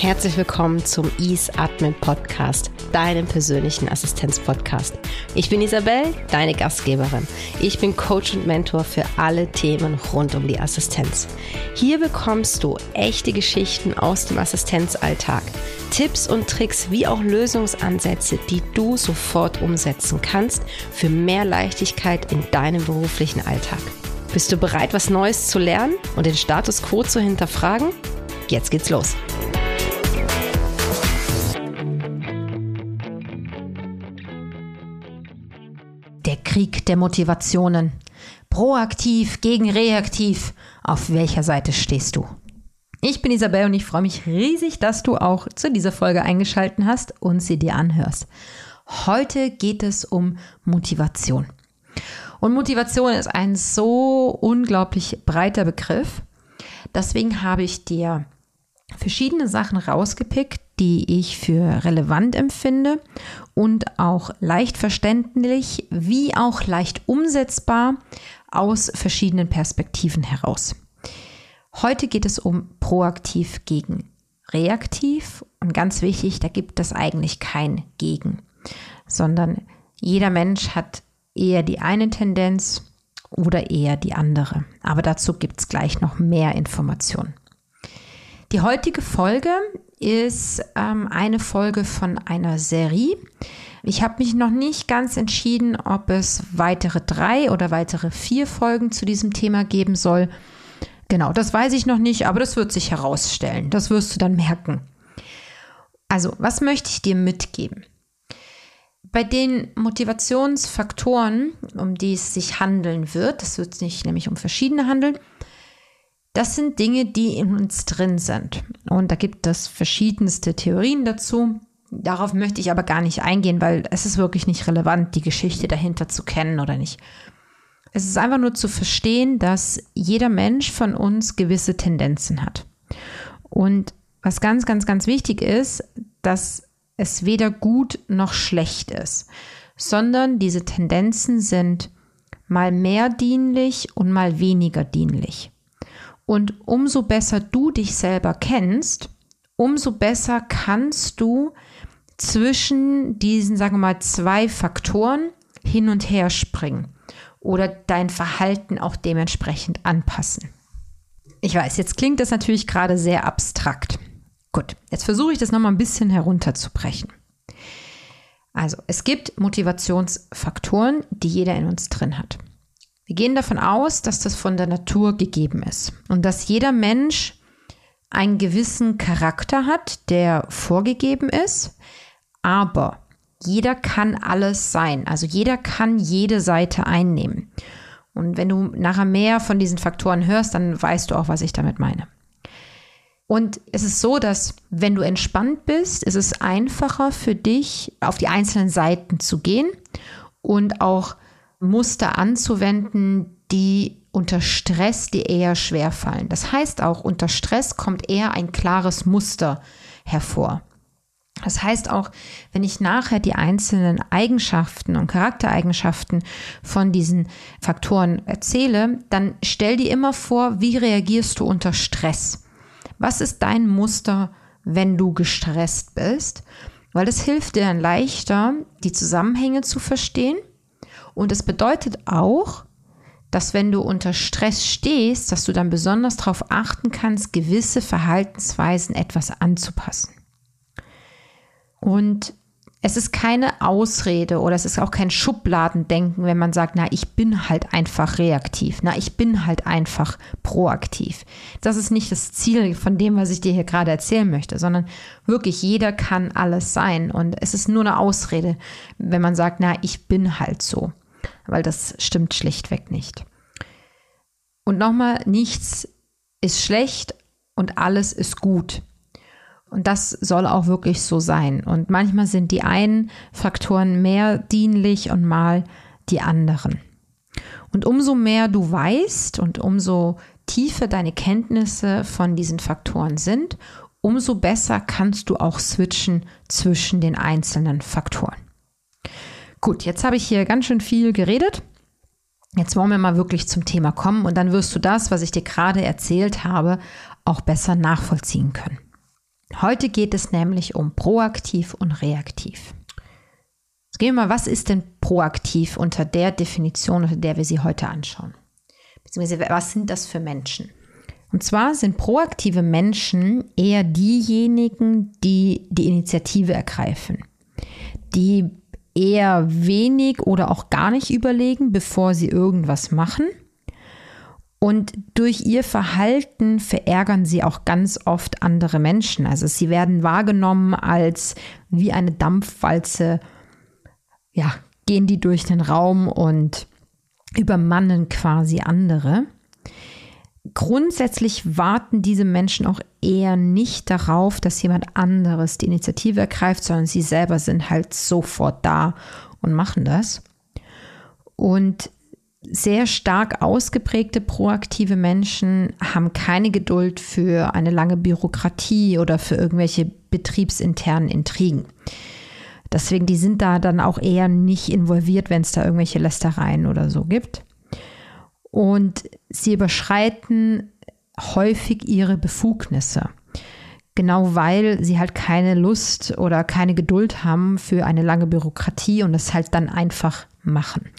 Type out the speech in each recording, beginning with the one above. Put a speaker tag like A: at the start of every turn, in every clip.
A: Herzlich willkommen zum Ease Admin Podcast, deinem persönlichen Assistenzpodcast. Ich bin Isabel, deine Gastgeberin. Ich bin Coach und Mentor für alle Themen rund um die Assistenz. Hier bekommst du echte Geschichten aus dem Assistenzalltag, Tipps und Tricks wie auch Lösungsansätze, die du sofort umsetzen kannst für mehr Leichtigkeit in deinem beruflichen Alltag. Bist du bereit, was Neues zu lernen und den Status quo zu hinterfragen? Jetzt geht's los.
B: Krieg der Motivationen. Proaktiv gegen reaktiv. Auf welcher Seite stehst du? Ich bin Isabel und ich freue mich riesig, dass du auch zu dieser Folge eingeschaltet hast und sie dir anhörst. Heute geht es um Motivation. Und Motivation ist ein so unglaublich breiter Begriff. Deswegen habe ich dir verschiedene Sachen rausgepickt, die ich für relevant empfinde und auch leicht verständlich wie auch leicht umsetzbar aus verschiedenen Perspektiven heraus. Heute geht es um proaktiv gegen reaktiv und ganz wichtig, da gibt es eigentlich kein Gegen, sondern jeder Mensch hat eher die eine Tendenz oder eher die andere. Aber dazu gibt es gleich noch mehr Informationen. Die heutige Folge ist ähm, eine Folge von einer Serie. Ich habe mich noch nicht ganz entschieden, ob es weitere drei oder weitere vier Folgen zu diesem Thema geben soll. Genau, das weiß ich noch nicht, aber das wird sich herausstellen. Das wirst du dann merken. Also, was möchte ich dir mitgeben? Bei den Motivationsfaktoren, um die es sich handeln wird, das wird sich nämlich um verschiedene handeln, das sind Dinge, die in uns drin sind. Und da gibt es verschiedenste Theorien dazu. Darauf möchte ich aber gar nicht eingehen, weil es ist wirklich nicht relevant, die Geschichte dahinter zu kennen oder nicht. Es ist einfach nur zu verstehen, dass jeder Mensch von uns gewisse Tendenzen hat. Und was ganz, ganz, ganz wichtig ist, dass es weder gut noch schlecht ist, sondern diese Tendenzen sind mal mehr dienlich und mal weniger dienlich. Und umso besser du dich selber kennst, umso besser kannst du zwischen diesen, sagen wir mal, zwei Faktoren hin und her springen oder dein Verhalten auch dementsprechend anpassen. Ich weiß, jetzt klingt das natürlich gerade sehr abstrakt. Gut, jetzt versuche ich das nochmal ein bisschen herunterzubrechen. Also, es gibt Motivationsfaktoren, die jeder in uns drin hat. Wir gehen davon aus, dass das von der Natur gegeben ist und dass jeder Mensch einen gewissen Charakter hat, der vorgegeben ist, aber jeder kann alles sein. Also jeder kann jede Seite einnehmen. Und wenn du nachher mehr von diesen Faktoren hörst, dann weißt du auch, was ich damit meine. Und es ist so, dass wenn du entspannt bist, ist es einfacher für dich, auf die einzelnen Seiten zu gehen und auch Muster anzuwenden, die unter Stress dir eher schwer fallen. Das heißt auch, unter Stress kommt eher ein klares Muster hervor. Das heißt auch, wenn ich nachher die einzelnen Eigenschaften und Charaktereigenschaften von diesen Faktoren erzähle, dann stell dir immer vor, wie reagierst du unter Stress? Was ist dein Muster, wenn du gestresst bist? Weil das hilft dir dann leichter, die Zusammenhänge zu verstehen und es bedeutet auch, dass wenn du unter Stress stehst, dass du dann besonders darauf achten kannst, gewisse Verhaltensweisen etwas anzupassen. Und es ist keine Ausrede oder es ist auch kein Schubladendenken, wenn man sagt, na, ich bin halt einfach reaktiv, na, ich bin halt einfach proaktiv. Das ist nicht das Ziel von dem, was ich dir hier gerade erzählen möchte, sondern wirklich jeder kann alles sein und es ist nur eine Ausrede, wenn man sagt, na, ich bin halt so weil das stimmt schlichtweg nicht. Und nochmal, nichts ist schlecht und alles ist gut. Und das soll auch wirklich so sein. Und manchmal sind die einen Faktoren mehr dienlich und mal die anderen. Und umso mehr du weißt und umso tiefer deine Kenntnisse von diesen Faktoren sind, umso besser kannst du auch switchen zwischen den einzelnen Faktoren. Gut, jetzt habe ich hier ganz schön viel geredet. Jetzt wollen wir mal wirklich zum Thema kommen und dann wirst du das, was ich dir gerade erzählt habe, auch besser nachvollziehen können. Heute geht es nämlich um proaktiv und reaktiv. Jetzt gehen wir mal, was ist denn proaktiv unter der Definition, unter der wir sie heute anschauen? Beziehungsweise, was sind das für Menschen? Und zwar sind proaktive Menschen eher diejenigen, die die Initiative ergreifen, die eher wenig oder auch gar nicht überlegen, bevor sie irgendwas machen. Und durch ihr Verhalten verärgern sie auch ganz oft andere Menschen. Also sie werden wahrgenommen als wie eine Dampfwalze, ja, gehen die durch den Raum und übermannen quasi andere. Grundsätzlich warten diese Menschen auch eher nicht darauf, dass jemand anderes die Initiative ergreift, sondern sie selber sind halt sofort da und machen das. Und sehr stark ausgeprägte proaktive Menschen haben keine Geduld für eine lange Bürokratie oder für irgendwelche betriebsinternen Intrigen. Deswegen, die sind da dann auch eher nicht involviert, wenn es da irgendwelche Lästereien oder so gibt. Und sie überschreiten häufig ihre Befugnisse. Genau weil sie halt keine Lust oder keine Geduld haben für eine lange Bürokratie und das halt dann einfach machen.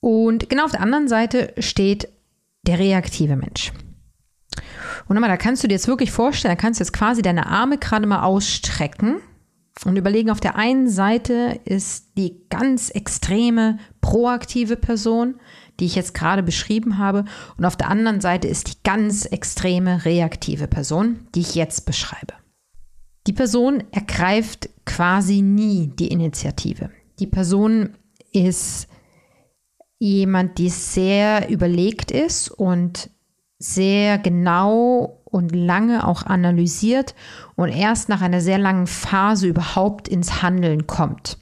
B: Und genau auf der anderen Seite steht der reaktive Mensch. Und nochmal, da kannst du dir jetzt wirklich vorstellen, da kannst du jetzt quasi deine Arme gerade mal ausstrecken und überlegen, auf der einen Seite ist die ganz extreme proaktive Person, die ich jetzt gerade beschrieben habe, und auf der anderen Seite ist die ganz extreme reaktive Person, die ich jetzt beschreibe. Die Person ergreift quasi nie die Initiative. Die Person ist jemand, die sehr überlegt ist und sehr genau und lange auch analysiert und erst nach einer sehr langen Phase überhaupt ins Handeln kommt.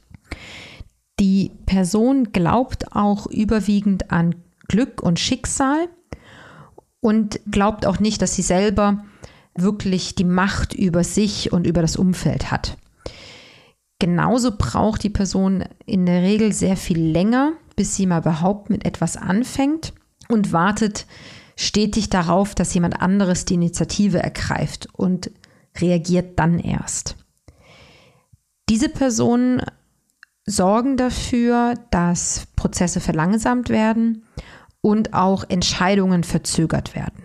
B: Die Person glaubt auch überwiegend an Glück und Schicksal und glaubt auch nicht, dass sie selber wirklich die Macht über sich und über das Umfeld hat. Genauso braucht die Person in der Regel sehr viel länger, bis sie mal überhaupt mit etwas anfängt und wartet stetig darauf, dass jemand anderes die Initiative ergreift und reagiert dann erst. Diese Personen sorgen dafür, dass Prozesse verlangsamt werden und auch Entscheidungen verzögert werden.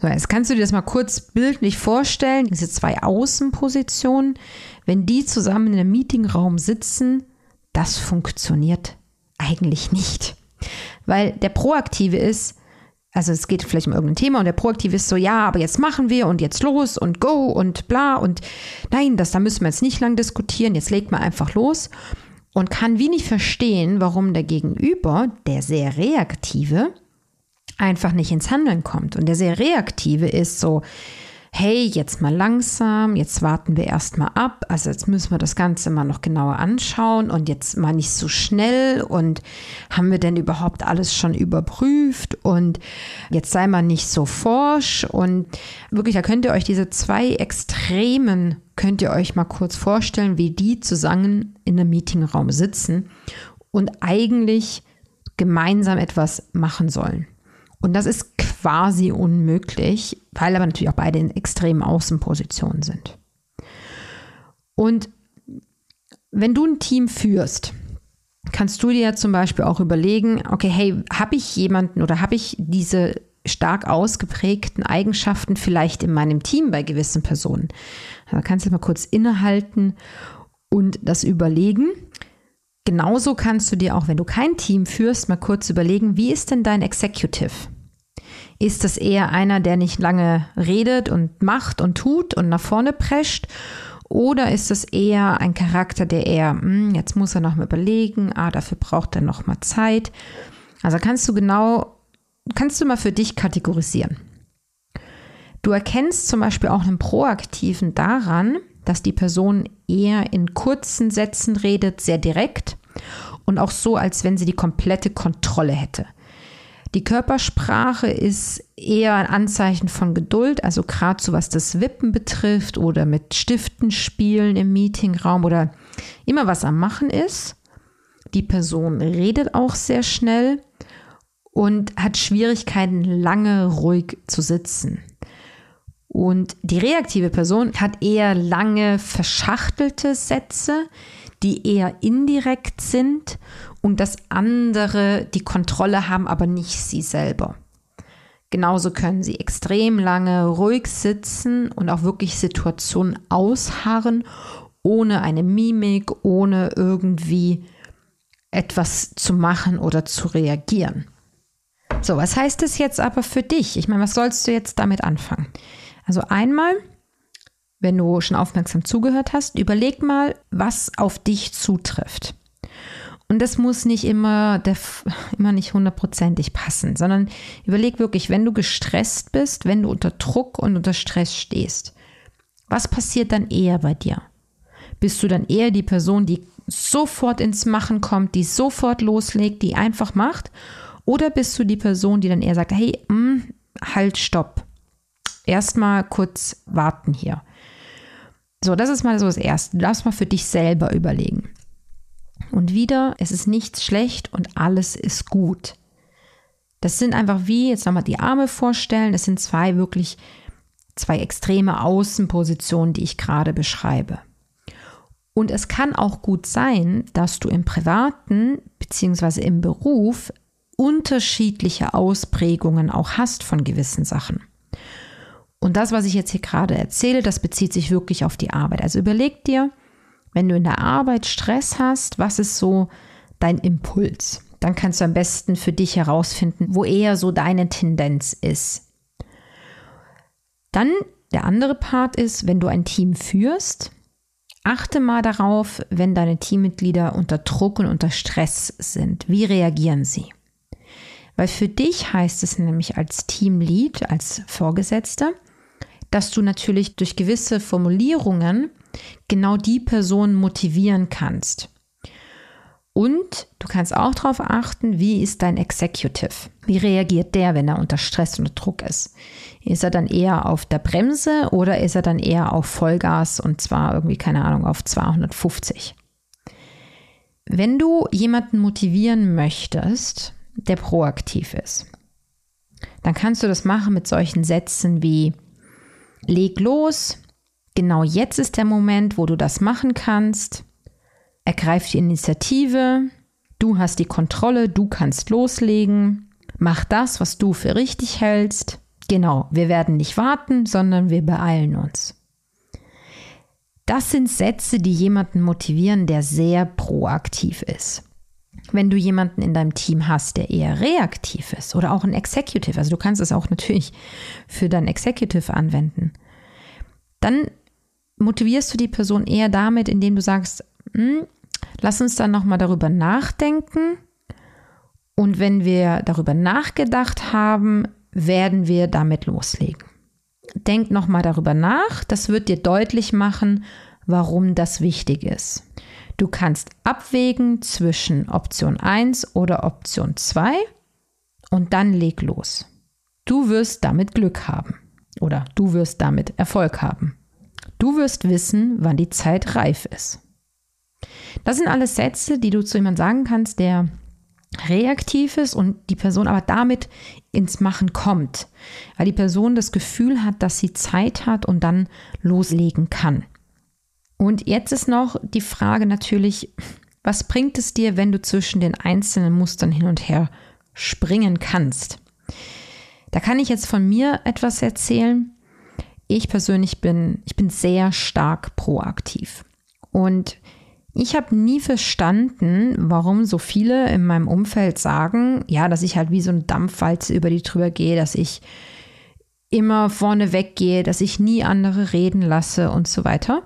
B: So, jetzt kannst du dir das mal kurz bildlich vorstellen. Diese zwei Außenpositionen, wenn die zusammen in einem Meetingraum sitzen, das funktioniert eigentlich nicht. Weil der Proaktive ist, also es geht vielleicht um irgendein Thema und der Proaktive ist so, ja, aber jetzt machen wir und jetzt los und go und bla und nein, das da müssen wir jetzt nicht lang diskutieren, jetzt legt man einfach los und kann wie nicht verstehen, warum der Gegenüber, der sehr reaktive, einfach nicht ins Handeln kommt. Und der sehr reaktive ist so, hey, jetzt mal langsam, jetzt warten wir erstmal ab. Also jetzt müssen wir das Ganze mal noch genauer anschauen und jetzt mal nicht so schnell und haben wir denn überhaupt alles schon überprüft und jetzt sei mal nicht so forsch und wirklich, da könnt ihr euch diese zwei Extremen, könnt ihr euch mal kurz vorstellen, wie die zusammen in einem Meetingraum sitzen und eigentlich gemeinsam etwas machen sollen. Und das ist quasi unmöglich, weil aber natürlich auch beide in extremen Außenpositionen sind. Und wenn du ein Team führst, kannst du dir zum Beispiel auch überlegen, okay, hey, habe ich jemanden oder habe ich diese stark ausgeprägten Eigenschaften vielleicht in meinem Team bei gewissen Personen? Da kannst du mal kurz innehalten und das überlegen. Genauso kannst du dir auch, wenn du kein Team führst, mal kurz überlegen, wie ist denn dein Executive? Ist das eher einer, der nicht lange redet und macht und tut und nach vorne prescht? Oder ist es eher ein Charakter, der eher, hm, jetzt muss er noch mal überlegen, ah, dafür braucht er noch mal Zeit. Also kannst du genau, kannst du mal für dich kategorisieren. Du erkennst zum Beispiel auch einen Proaktiven daran, dass die Person eher in kurzen Sätzen redet, sehr direkt und auch so, als wenn sie die komplette Kontrolle hätte. Die Körpersprache ist eher ein Anzeichen von Geduld, also gerade so was das Wippen betrifft oder mit Stiften spielen im Meetingraum oder immer was am Machen ist. Die Person redet auch sehr schnell und hat Schwierigkeiten, lange ruhig zu sitzen. Und die reaktive Person hat eher lange verschachtelte Sätze, die eher indirekt sind und das andere die Kontrolle haben, aber nicht sie selber. Genauso können sie extrem lange ruhig sitzen und auch wirklich Situationen ausharren, ohne eine Mimik, ohne irgendwie etwas zu machen oder zu reagieren. So, was heißt das jetzt aber für dich? Ich meine, was sollst du jetzt damit anfangen? Also einmal, wenn du schon aufmerksam zugehört hast, überleg mal, was auf dich zutrifft. Und das muss nicht immer, der, immer nicht hundertprozentig passen, sondern überleg wirklich, wenn du gestresst bist, wenn du unter Druck und unter Stress stehst, was passiert dann eher bei dir? Bist du dann eher die Person, die sofort ins Machen kommt, die sofort loslegt, die einfach macht? Oder bist du die Person, die dann eher sagt, hey, mh, mm, halt, stopp. Erstmal kurz warten hier. So, das ist mal so das Erste. Du darfst mal für dich selber überlegen. Und wieder, es ist nichts schlecht und alles ist gut. Das sind einfach wie, jetzt nochmal die Arme vorstellen, das sind zwei wirklich, zwei extreme Außenpositionen, die ich gerade beschreibe. Und es kann auch gut sein, dass du im privaten bzw. im Beruf unterschiedliche Ausprägungen auch hast von gewissen Sachen. Und das, was ich jetzt hier gerade erzähle, das bezieht sich wirklich auf die Arbeit. Also überleg dir, wenn du in der Arbeit Stress hast, was ist so dein Impuls? Dann kannst du am besten für dich herausfinden, wo eher so deine Tendenz ist. Dann der andere Part ist, wenn du ein Team führst, achte mal darauf, wenn deine Teammitglieder unter Druck und unter Stress sind. Wie reagieren sie? Weil für dich heißt es nämlich als Teamlead, als Vorgesetzter, dass du natürlich durch gewisse Formulierungen genau die Person motivieren kannst. Und du kannst auch darauf achten, wie ist dein Executive? Wie reagiert der, wenn er unter Stress und Druck ist? Ist er dann eher auf der Bremse oder ist er dann eher auf Vollgas und zwar irgendwie, keine Ahnung, auf 250? Wenn du jemanden motivieren möchtest, der proaktiv ist, dann kannst du das machen mit solchen Sätzen wie leg los, Genau jetzt ist der Moment, wo du das machen kannst. Ergreif die Initiative. Du hast die Kontrolle, du kannst loslegen. Mach das, was du für richtig hältst. Genau, wir werden nicht warten, sondern wir beeilen uns. Das sind Sätze, die jemanden motivieren, der sehr proaktiv ist. Wenn du jemanden in deinem Team hast, der eher reaktiv ist oder auch ein Executive, also du kannst es auch natürlich für dein Executive anwenden, dann motivierst du die Person eher damit, indem du sagst, hm, lass uns dann nochmal darüber nachdenken. Und wenn wir darüber nachgedacht haben, werden wir damit loslegen. Denk nochmal darüber nach. Das wird dir deutlich machen, warum das wichtig ist. Du kannst abwägen zwischen Option 1 oder Option 2 und dann leg los. Du wirst damit Glück haben oder du wirst damit Erfolg haben. Du wirst wissen, wann die Zeit reif ist. Das sind alles Sätze, die du zu jemandem sagen kannst, der reaktiv ist und die Person aber damit ins Machen kommt, weil die Person das Gefühl hat, dass sie Zeit hat und dann loslegen kann. Und jetzt ist noch die Frage natürlich, was bringt es dir, wenn du zwischen den einzelnen Mustern hin und her springen kannst? Da kann ich jetzt von mir etwas erzählen ich persönlich bin, ich bin sehr stark proaktiv. Und ich habe nie verstanden, warum so viele in meinem Umfeld sagen, ja, dass ich halt wie so ein Dampfwalze über die drüber gehe, dass ich immer vorne weggehe, dass ich nie andere reden lasse und so weiter.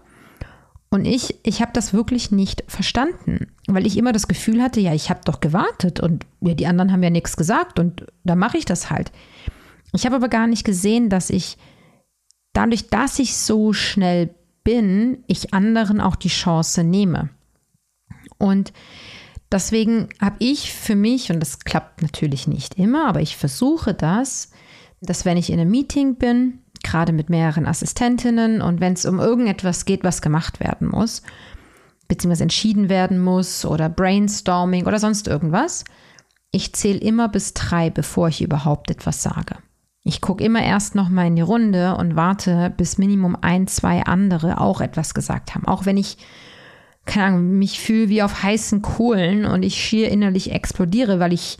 B: Und ich, ich habe das wirklich nicht verstanden, weil ich immer das Gefühl hatte, ja, ich habe doch gewartet und ja, die anderen haben ja nichts gesagt und da mache ich das halt. Ich habe aber gar nicht gesehen, dass ich dadurch, dass ich so schnell bin, ich anderen auch die Chance nehme. Und deswegen habe ich für mich, und das klappt natürlich nicht immer, aber ich versuche das, dass wenn ich in einem Meeting bin, gerade mit mehreren Assistentinnen und wenn es um irgendetwas geht, was gemacht werden muss, beziehungsweise entschieden werden muss oder Brainstorming oder sonst irgendwas, ich zähle immer bis drei, bevor ich überhaupt etwas sage. Ich gucke immer erst noch mal in die Runde und warte, bis Minimum ein, zwei andere auch etwas gesagt haben. Auch wenn ich, keine Ahnung, mich fühle wie auf heißen Kohlen und ich schier innerlich explodiere, weil ich,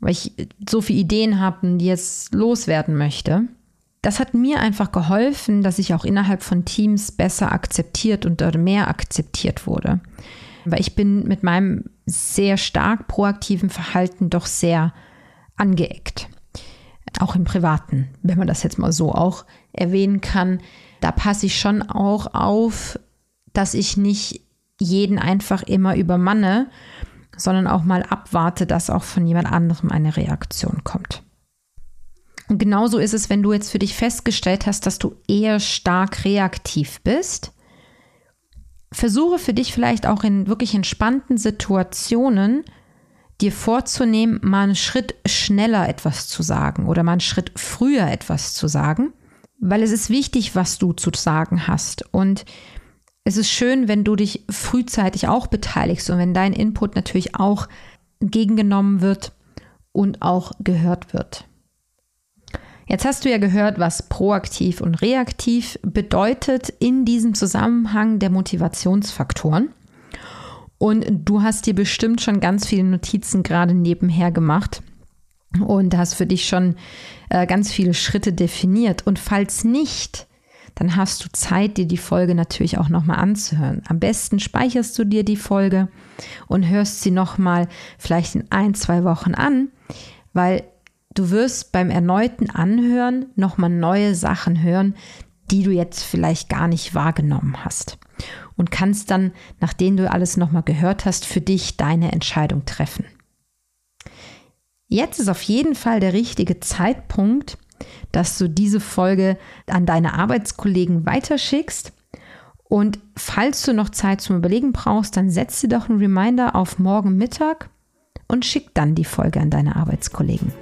B: weil ich so viele Ideen habe, die jetzt loswerden möchte. Das hat mir einfach geholfen, dass ich auch innerhalb von Teams besser akzeptiert und mehr akzeptiert wurde. Weil ich bin mit meinem sehr stark proaktiven Verhalten doch sehr angeeckt auch im Privaten, wenn man das jetzt mal so auch erwähnen kann, da passe ich schon auch auf, dass ich nicht jeden einfach immer übermanne, sondern auch mal abwarte, dass auch von jemand anderem eine Reaktion kommt. Und genauso ist es, wenn du jetzt für dich festgestellt hast, dass du eher stark reaktiv bist. Versuche für dich vielleicht auch in wirklich entspannten Situationen dir vorzunehmen, mal einen Schritt schneller etwas zu sagen oder mal einen Schritt früher etwas zu sagen, weil es ist wichtig, was du zu sagen hast. Und es ist schön, wenn du dich frühzeitig auch beteiligst und wenn dein Input natürlich auch entgegengenommen wird und auch gehört wird. Jetzt hast du ja gehört, was proaktiv und reaktiv bedeutet in diesem Zusammenhang der Motivationsfaktoren. Und du hast dir bestimmt schon ganz viele Notizen gerade nebenher gemacht und hast für dich schon äh, ganz viele Schritte definiert. Und falls nicht, dann hast du Zeit, dir die Folge natürlich auch nochmal anzuhören. Am besten speicherst du dir die Folge und hörst sie nochmal vielleicht in ein, zwei Wochen an, weil du wirst beim erneuten Anhören nochmal neue Sachen hören, die du jetzt vielleicht gar nicht wahrgenommen hast und kannst dann, nachdem du alles nochmal gehört hast, für dich deine Entscheidung treffen. Jetzt ist auf jeden Fall der richtige Zeitpunkt, dass du diese Folge an deine Arbeitskollegen weiterschickst. Und falls du noch Zeit zum Überlegen brauchst, dann setz dir doch einen Reminder auf morgen Mittag und schick dann die Folge an deine Arbeitskollegen.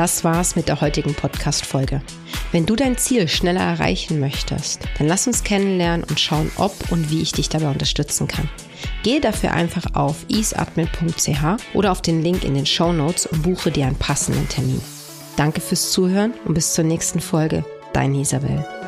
A: Das war's mit der heutigen Podcast-Folge. Wenn du dein Ziel schneller erreichen möchtest, dann lass uns kennenlernen und schauen, ob und wie ich dich dabei unterstützen kann. Gehe dafür einfach auf easeadmin.ch oder auf den Link in den Show Notes und buche dir einen passenden Termin. Danke fürs Zuhören und bis zur nächsten Folge. Deine Isabel.